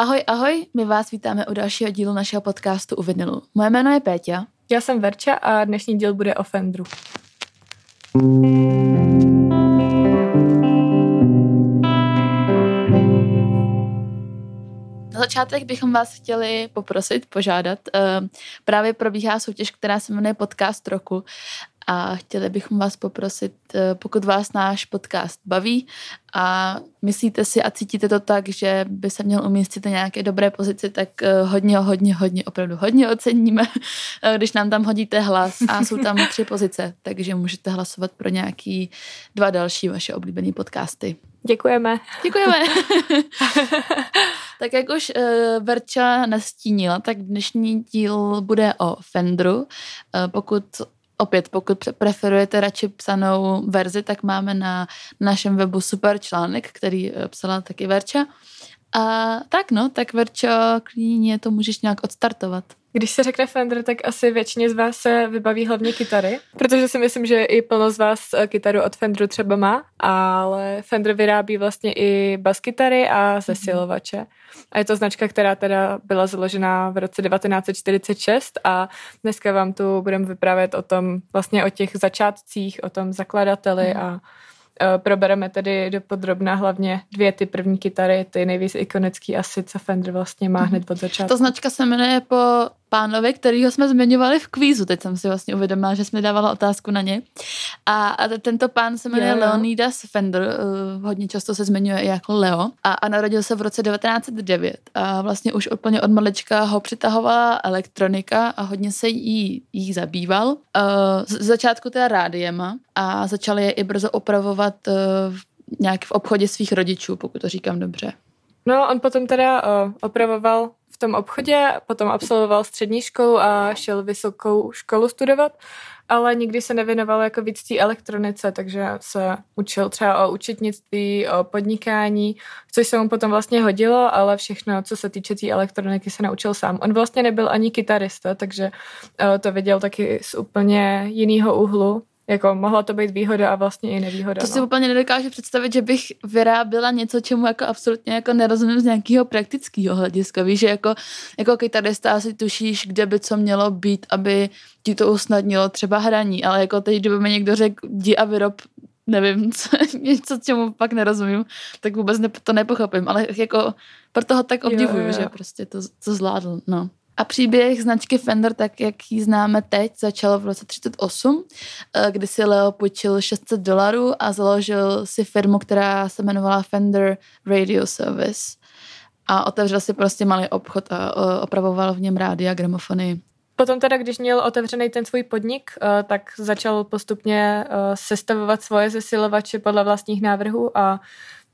Ahoj, ahoj, my vás vítáme u dalšího dílu našeho podcastu u Vinylu. Moje jméno je Péťa. Já jsem Verča a dnešní díl bude o Fendru. Na začátek bychom vás chtěli poprosit, požádat. Uh, právě probíhá soutěž, která se jmenuje Podcast roku a chtěli bychom vás poprosit, eh, pokud vás náš podcast baví a myslíte si a cítíte to tak, že by se měl umístit na nějaké dobré pozici, tak eh, hodně, hodně, hodně, opravdu hodně oceníme, eh, když nám tam hodíte hlas a jsou tam tři pozice, takže můžete hlasovat pro nějaký dva další vaše oblíbené podcasty. Děkujeme. Děkujeme. tak jak už uh, Verča nastínila, tak dnešní díl bude o Fendru. Uh, pokud opět, pokud preferujete radši psanou verzi, tak máme na našem webu super článek, který eh, psala taky Verča. A tak no, tak Verčo, klidně to můžeš nějak odstartovat. Když se řekne Fender, tak asi většině z vás se vybaví hlavně kytary, protože si myslím, že i plno z vás eh, kytaru od Fenderu třeba má, ale Fender vyrábí vlastně i baskytary a zesilovače. Mm-hmm. A je to značka, která teda byla založena v roce 1946 a dneska vám tu budeme vyprávět o tom, vlastně o těch začátcích, o tom zakladateli mm-hmm. a probereme tedy do podrobna hlavně dvě ty první kytary, ty nejvíc ikonický asi, co Fender vlastně má hned od začátku. Ta značka se jmenuje po pánovi, kterýho jsme zmiňovali v kvízu. Teď jsem si vlastně uvědomila, že jsme dávala otázku na ně. A, a tento pán se jmenuje yeah. Leonidas Fender, uh, hodně často se zmiňuje jako Leo. A, a narodil se v roce 1909. A vlastně už úplně od malička ho přitahovala elektronika a hodně se jí, jí zabýval. Uh, z začátku teda rádiema a začal je i brzo opravovat uh, nějak v obchodě svých rodičů, pokud to říkám dobře. No, on potom teda uh, opravoval v tom obchodě, potom absolvoval střední školu a šel vysokou školu studovat, ale nikdy se nevěnoval jako víc té elektronice, takže se učil třeba o učitnictví, o podnikání, což se mu potom vlastně hodilo, ale všechno, co se týče té elektroniky, se naučil sám. On vlastně nebyl ani kytarista, takže uh, to viděl taky z úplně jiného úhlu, jako mohla to být výhoda a vlastně i nevýhoda. To no. si úplně nedokážu představit, že bych vyráběla něco, čemu jako absolutně jako nerozumím z nějakého praktického hlediska. Víš, že jako, jako kytarista asi tušíš, kde by co mělo být, aby ti to usnadnilo třeba hraní, ale jako teď, kdyby mi někdo řekl, jdi a vyrob nevím, co, něco, čemu pak nerozumím, tak vůbec ne, to nepochopím, ale jako proto ho tak obdivuju, jo, jo. že prostě to, to zvládl, no. A příběh značky Fender, tak jak ji známe teď, začal v roce 38, eh, kdy si Leo půjčil 600 dolarů a založil si firmu, která se jmenovala Fender Radio Service. A otevřel si prostě malý obchod a opravoval v něm rádia, gramofony. Potom teda, když měl otevřený ten svůj podnik, eh, tak začal postupně eh, sestavovat svoje zesilovače podle vlastních návrhů a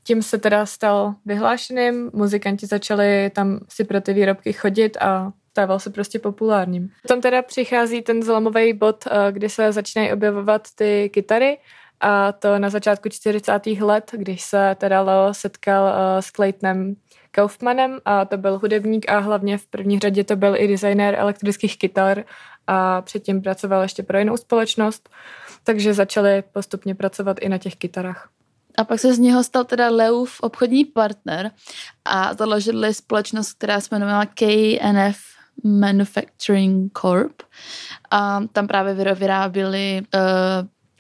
tím se teda stal vyhlášeným, muzikanti začali tam si pro ty výrobky chodit a stával se prostě populárním. Tam teda přichází ten zlomový bod, eh, kdy se začínají objevovat ty kytary a to na začátku 40. let, když se teda Leo setkal eh, s Claytonem Kaufmanem a to byl hudebník a hlavně v první řadě to byl i designér elektrických kytar a předtím pracoval ještě pro jinou společnost, takže začali postupně pracovat i na těch kytarách. A pak se z něho stal teda Leův obchodní partner a založili společnost, která se jmenovala KNF Manufacturing Corp. A tam právě vyráběli uh,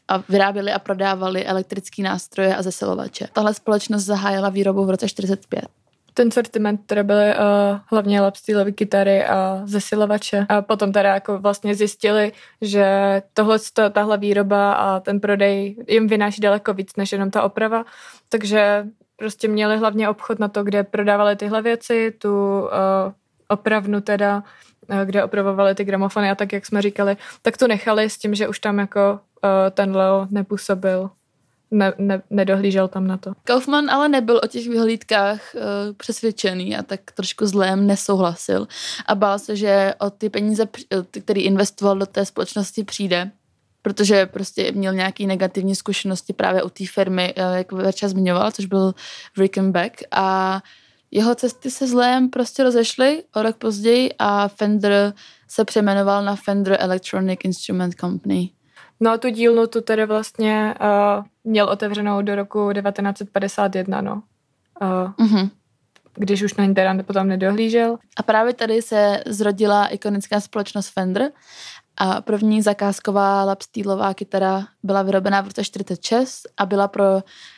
a vyráběli a prodávali elektrické nástroje a zesilovače. Tahle společnost zahájila výrobu v roce 45 ten sortiment které byly uh, hlavně lapstylové kytary a zesilovače. A potom teda jako vlastně zjistili, že tohle, tahle výroba a ten prodej jim vynáší daleko víc než jenom ta oprava. Takže prostě měli hlavně obchod na to, kde prodávali tyhle věci, tu uh, opravnu teda, eh, kde opravovali ty gramofony a tak, jak jsme říkali, tak to nechali s tím, že už tam jako uh, ten Leo nepůsobil ne, ne, nedohlížel tam na to. Kaufman ale nebyl o těch vyhlídkách uh, přesvědčený a tak trošku zlém nesouhlasil a bál se, že o ty peníze, který investoval do té společnosti, přijde protože prostě měl nějaký negativní zkušenosti právě u té firmy, jak Verča zmiňoval, což byl Rickenback a jeho cesty se zlém prostě rozešly o rok později a Fender se přejmenoval na Fender Electronic Instrument Company. No a tu dílnu tu tedy vlastně uh, měl otevřenou do roku 1951, no. Uh, uh-huh. když už na ní teda potom nedohlížel. A právě tady se zrodila ikonická společnost Fender a první zakázková lapstýlová kytara byla vyrobená v roce 46 a byla pro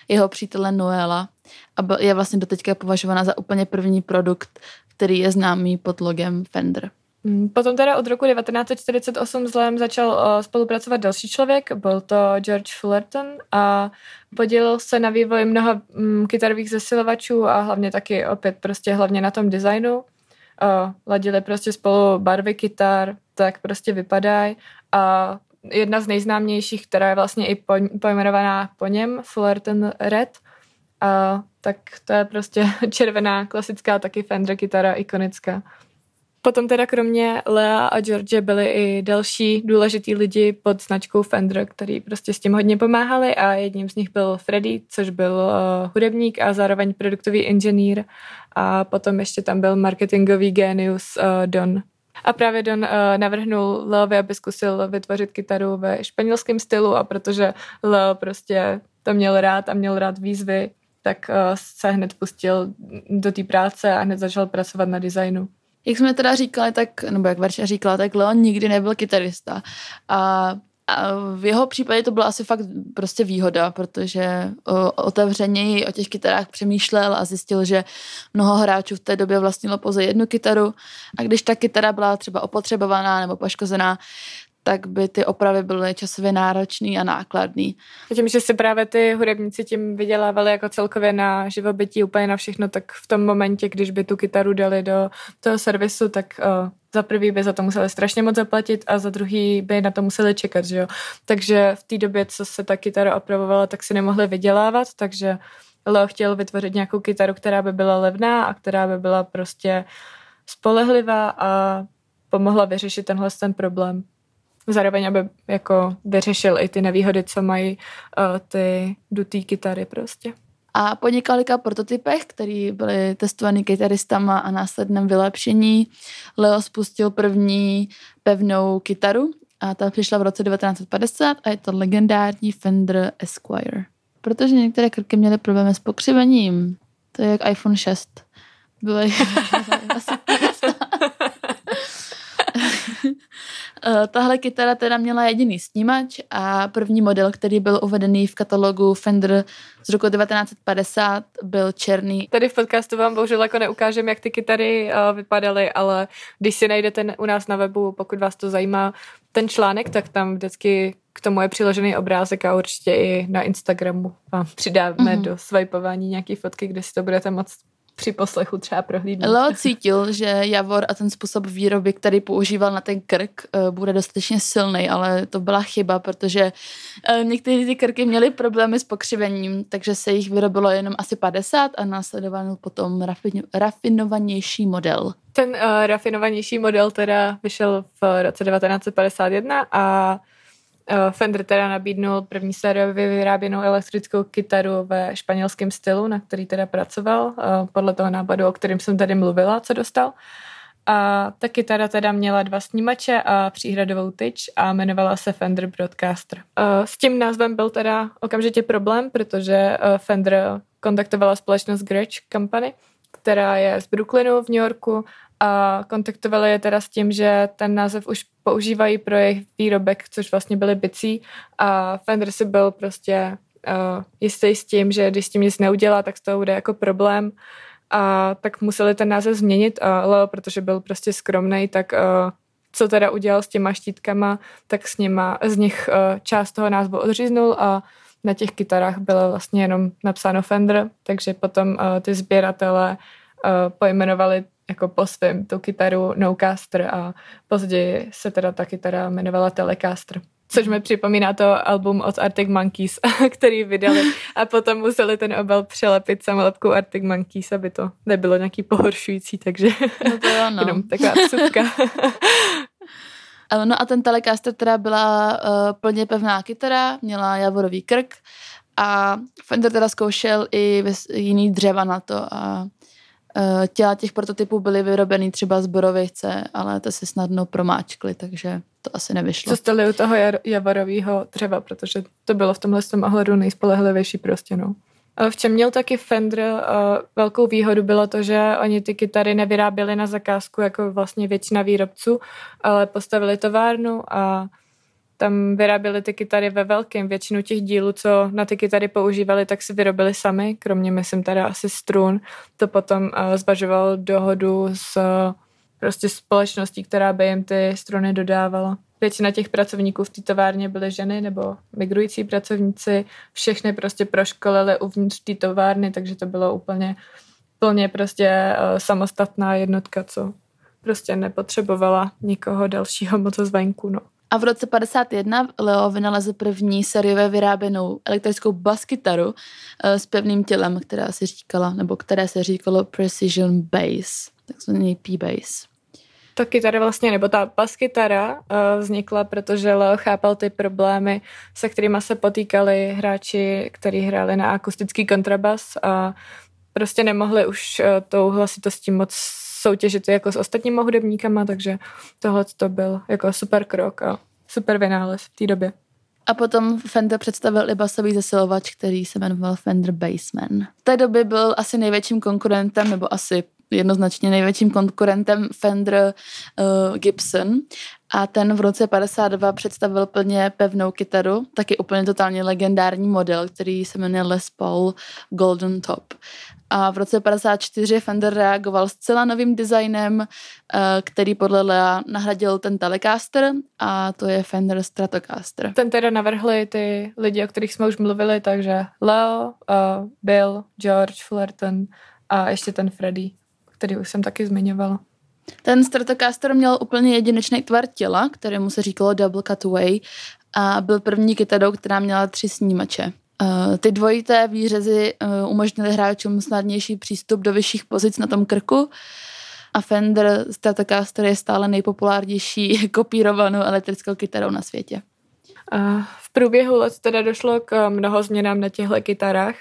jeho přítele Noela a je vlastně doteďka považovaná za úplně první produkt, který je známý pod logem Fender. Mm, potom teda od roku 1948 s Lem začal uh, spolupracovat další člověk, byl to George Fullerton a podílel se na vývoji mnoha um, kytarových zesilovačů a hlavně taky opět prostě hlavně na tom designu. Uh, ladili prostě spolu barvy kytar, tak prostě vypadají a jedna z nejznámějších, která je vlastně i pojmenovaná po něm, Fullerton Red, a tak to je prostě červená klasická taky Fender kytara ikonická. Potom teda kromě Lea a George byli i další důležitý lidi pod značkou Fender, který prostě s tím hodně pomáhali a jedním z nich byl Freddy, což byl uh, hudebník a zároveň produktový inženýr a potom ještě tam byl marketingový genius uh, Don. A právě Don uh, navrhnul Leovi, aby zkusil vytvořit kytaru ve španělském stylu a protože Leo prostě to měl rád a měl rád výzvy, tak uh, se hned pustil do té práce a hned začal pracovat na designu jak jsme teda říkali, tak, nebo jak Verča říkala, tak Leon nikdy nebyl kytarista. A a v jeho případě to byla asi fakt prostě výhoda, protože otevřeněji o těch kytarách přemýšlel a zjistil, že mnoho hráčů v té době vlastnilo pouze jednu kytaru a když ta kytara byla třeba opotřebovaná nebo poškozená, tak by ty opravy byly časově náročný a nákladný. Tím, že si právě ty hudebníci tím vydělávali jako celkově na živobytí, úplně na všechno, tak v tom momentě, když by tu kytaru dali do toho servisu, tak uh, za prvý by za to museli strašně moc zaplatit a za druhý by na to museli čekat, že jo. Takže v té době, co se ta kytara opravovala, tak si nemohli vydělávat, takže Leo chtěl vytvořit nějakou kytaru, která by byla levná a která by byla prostě spolehlivá a pomohla vyřešit tenhle ten problém zároveň, aby jako vyřešil i ty nevýhody, co mají uh, ty dutý kytary prostě. A po několika prototypech, které byly testovány kytaristama a následném vylepšení, Leo spustil první pevnou kytaru a ta přišla v roce 1950 a je to legendární Fender Esquire. Protože některé krky měly problémy s pokřivením. To je jak iPhone 6. Byly asi tahle kytara teda měla jediný snímač a první model, který byl uvedený v katalogu Fender z roku 1950, byl černý. Tady v podcastu vám bohužel jako neukážem, jak ty kytary uh, vypadaly, ale když si najdete u nás na webu, pokud vás to zajímá, ten článek, tak tam vždycky k tomu je přiložený obrázek a určitě i na Instagramu vám přidáme mm-hmm. do swipování nějaký fotky, kde si to budete moc při poslechu třeba prohlídnout. Leo cítil, že Javor a ten způsob výroby, který používal na ten krk, eh, bude dostatečně silný, ale to byla chyba, protože eh, některé ty krky měly problémy s pokřivením, takže se jich vyrobilo jenom asi 50 a následoval potom rafinovanější model. Ten uh, rafinovanější model teda vyšel v roce 1951 a Fender teda nabídnul první sériově vyráběnou elektrickou kytaru ve španělském stylu, na který teda pracoval, eh, podle toho nápadu, o kterém jsem tady mluvila, co dostal. A ta kytara teda měla dva snímače a příhradovou tyč a jmenovala se Fender Broadcaster. Eh, s tím názvem byl teda okamžitě problém, protože Fender kontaktovala společnost Gretsch Company, která je z Brooklynu v New Yorku a kontaktovali je teda s tím, že ten název už používají pro jejich výrobek, což vlastně byly bicí. A Fender si byl prostě uh, jistý s tím, že když s tím nic neudělá, tak z toho bude jako problém. A tak museli ten název změnit a Leo, protože byl prostě skromný, tak uh, co teda udělal s těma štítkama, tak s, nima, z nich uh, část toho názvu odříznul a na těch kytarách bylo vlastně jenom napsáno Fender, takže potom uh, ty sběratele pojmenovali jako po svém tu kytaru Nocaster a později se teda ta kytara jmenovala Telecaster. Což mi připomíná to album od Arctic Monkeys, který vydali a potom museli ten obal přelepit samolepkou Arctic Monkeys, aby to nebylo nějaký pohoršující, takže no to jo, no. jenom taková vsuvka. no a ten Telecaster teda byla uh, plně pevná kytara, měla javorový krk a Fender teda zkoušel i jiný dřeva na to a Eh, těla těch prototypů byly vyrobeny třeba z borovice, ale to se snadno promáčkly, takže to asi nevyšlo. Co stali u toho javorového dřeva, protože to bylo v tomhle tom ohledu nejspolehlivější prostě, no. V čem měl taky Fender uh, velkou výhodu bylo to, že oni ty kytary nevyráběli na zakázku jako vlastně většina výrobců, ale postavili továrnu a tam vyráběli ty kytary ve velkém. Většinu těch dílů, co na ty kytary používali, tak si vyrobili sami, kromě, myslím, teda asi strun. To potom uh, zvažoval dohodu s uh, prostě společností, která by jim ty struny dodávala. Většina těch pracovníků v té továrně byly ženy nebo migrující pracovníci. Všechny prostě proškolili uvnitř té továrny, takže to bylo úplně plně prostě uh, samostatná jednotka, co prostě nepotřebovala nikoho dalšího moc zvenku, no. A v roce 51 Leo vynalezl první sériově vyráběnou elektrickou baskytaru uh, s pevným tělem, která se říkala, nebo které se říkalo Precision Bass, takzvaný P-Bass. Ta kytara vlastně, nebo ta baskytara uh, vznikla, protože Leo chápal ty problémy, se kterými se potýkali hráči, kteří hráli na akustický kontrabas a prostě nemohli už uh, tou hlasitostí moc soutěžit jako s ostatními hudebníkama, takže tohle to byl jako super krok a super vynález v té době. A potom Fender představil i basový zesilovač, který se jmenoval Fender Bassman. V té době byl asi největším konkurentem, nebo asi jednoznačně největším konkurentem Fender uh, Gibson a ten v roce 52 představil plně pevnou kytaru, taky úplně totálně legendární model, který se jmenuje Les Paul Golden Top. A v roce 54 Fender reagoval zcela novým designem, eh, který podle Lea nahradil ten Telecaster a to je Fender Stratocaster. Ten teda navrhli ty lidi, o kterých jsme už mluvili, takže Leo, uh, Bill, George Fullerton a ještě ten Freddy, který už jsem taky zmiňovala. Ten Stratocaster měl úplně jedinečný tvar těla, kterému se říkalo Double Cutaway a byl první kytarou, která měla tři snímače. Uh, ty dvojité výřezy uh, umožnily hráčům snadnější přístup do vyšších pozic na tom krku a Fender Stratocaster je stále nejpopulárnější kopírovanou elektrickou kytarou na světě. V průběhu let teda došlo k mnoho změnám na těchto kytarách.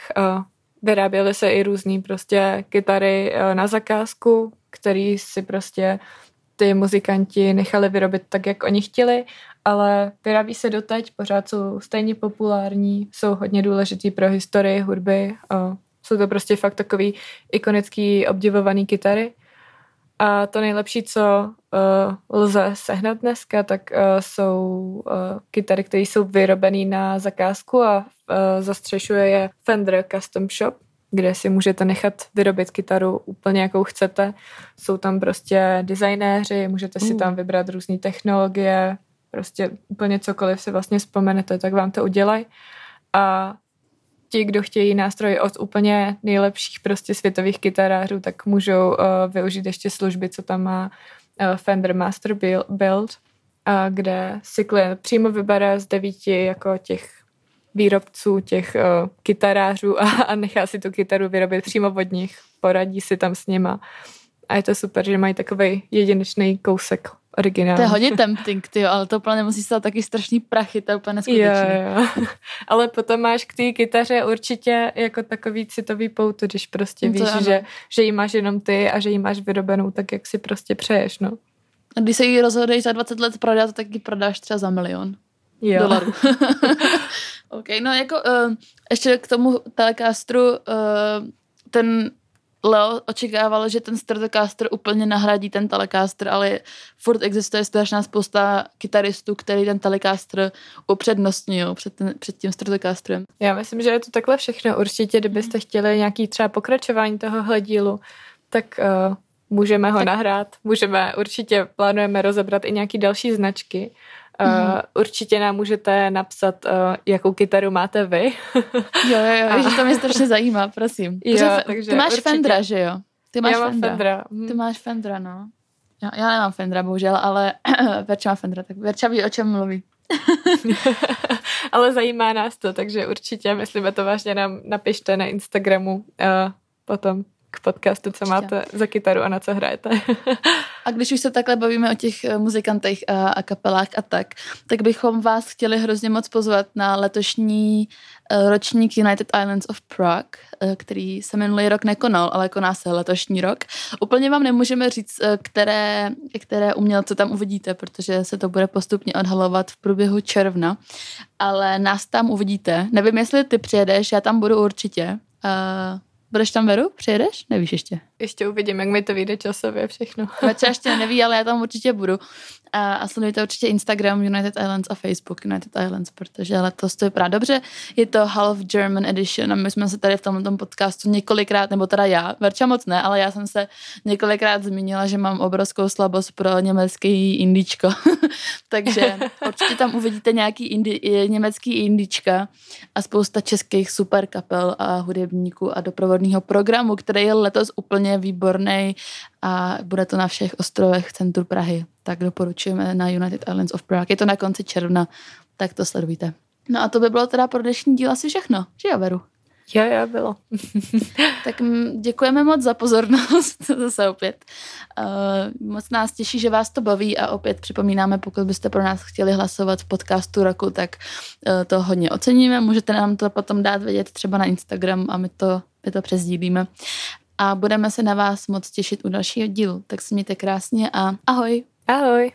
Vyráběly se i různé prostě kytary na zakázku, který si prostě ty muzikanti nechali vyrobit tak, jak oni chtěli ale vyrábí se doteď, pořád jsou stejně populární, jsou hodně důležitý pro historii hudby. A jsou to prostě fakt takový ikonický, obdivovaný kytary. A to nejlepší, co uh, lze sehnat dneska, tak uh, jsou uh, kytary, které jsou vyrobené na zakázku a uh, zastřešuje je Fender Custom Shop, kde si můžete nechat vyrobit kytaru úplně jakou chcete. Jsou tam prostě designéři, můžete si tam vybrat různé technologie, prostě úplně cokoliv si vlastně vzpomenete, tak vám to udělají. A ti, kdo chtějí nástroje od úplně nejlepších prostě světových kytarářů, tak můžou uh, využít ještě služby, co tam má uh, Fender Master Build, uh, kde si klient přímo vybere z devíti jako těch výrobců, těch uh, kytarářů a, a nechá si tu kytaru vyrobit přímo od nich, poradí si tam s nima. A je to super, že mají takový jedinečný kousek originální. To je hodně tempting, ty, ale to úplně musí stát taky strašný prachy, to je úplně neskutečné. Jo, jo. ale potom máš k té kytaře určitě jako takový citový pouto, když prostě no víš, že, že ji máš jenom ty a že ji máš vyrobenou tak, jak si prostě přeješ, no. A když se ji rozhodneš za 20 let prodat, tak ji prodáš třeba za milion jo. dolarů. OK, no jako uh, ještě k tomu Telecastru, uh, ten Leo očekával, že ten Stratocaster úplně nahradí ten Telecaster, ale furt existuje strašná spousta kytaristů, který ten Telecaster upřednostňují před, ten, před tím Stratocasterem. Já myslím, že je to takhle všechno. Určitě, kdybyste chtěli nějaký třeba pokračování toho dílu, tak uh, můžeme ho tak... nahrát. Můžeme, určitě plánujeme rozebrat i nějaký další značky. Uh, určitě nám můžete napsat, uh, jakou kytaru máte vy. jo, jo, jo, že to mě strašně zajímá, prosím. Jo, Protože takže ty máš určitě. Fendra, že jo? Ty máš Já mám Fendra. Fendra. Ty máš Fendra, no. Já, já nemám Fendra, bohužel, ale Verča má Fendra, tak Verča ví, o čem mluví. ale zajímá nás to, takže určitě, myslíme to vážně, nám napište na Instagramu uh, potom k podcastu, co máte za kytaru a na co hrajete. a když už se takhle bavíme o těch eh, muzikantech a, a kapelách a tak, tak bychom vás chtěli hrozně moc pozvat na letošní uh, ročník United Islands of Prague, uh, který se minulý rok nekonal, ale koná se letošní rok. Úplně vám nemůžeme říct, které, které umělce tam uvidíte, protože se to bude postupně odhalovat v průběhu června, ale nás tam uvidíte. Nevím, jestli ty přijedeš, já tam budu určitě Uh, budeš tam Veru? Přijedeš? Nevíš ještě. Ještě uvidím, jak mi to vyjde časově všechno. Veče ještě neví, ale já tam určitě budu. A, a sledujte určitě Instagram United Islands a Facebook United Islands, protože letos to vypadá dobře. Je to Half German Edition a my jsme se tady v tomto podcastu několikrát, nebo teda já, Verča moc ne, ale já jsem se několikrát zmínila, že mám obrovskou slabost pro německý indičko. Takže určitě tam uvidíte nějaký indi, německý indička a spousta českých super kapel a hudebníků a doprovodného programu, který je letos úplně výborný a bude to na všech ostrovech v centru Prahy. Tak doporučujeme na United Islands of Prague. Je to na konci června, tak to sledujte. No a to by bylo teda pro dnešní díl asi všechno, že jo, Veru? Jo, jo, bylo. tak děkujeme moc za pozornost, zase opět. Uh, moc nás těší, že vás to baví a opět připomínáme, pokud byste pro nás chtěli hlasovat v podcastu roku, tak uh, to hodně oceníme. Můžete nám to potom dát vědět třeba na Instagram a my to, my to přezdílíme a budeme se na vás moc těšit u dalšího dílu. Tak se mějte krásně a ahoj. Ahoj.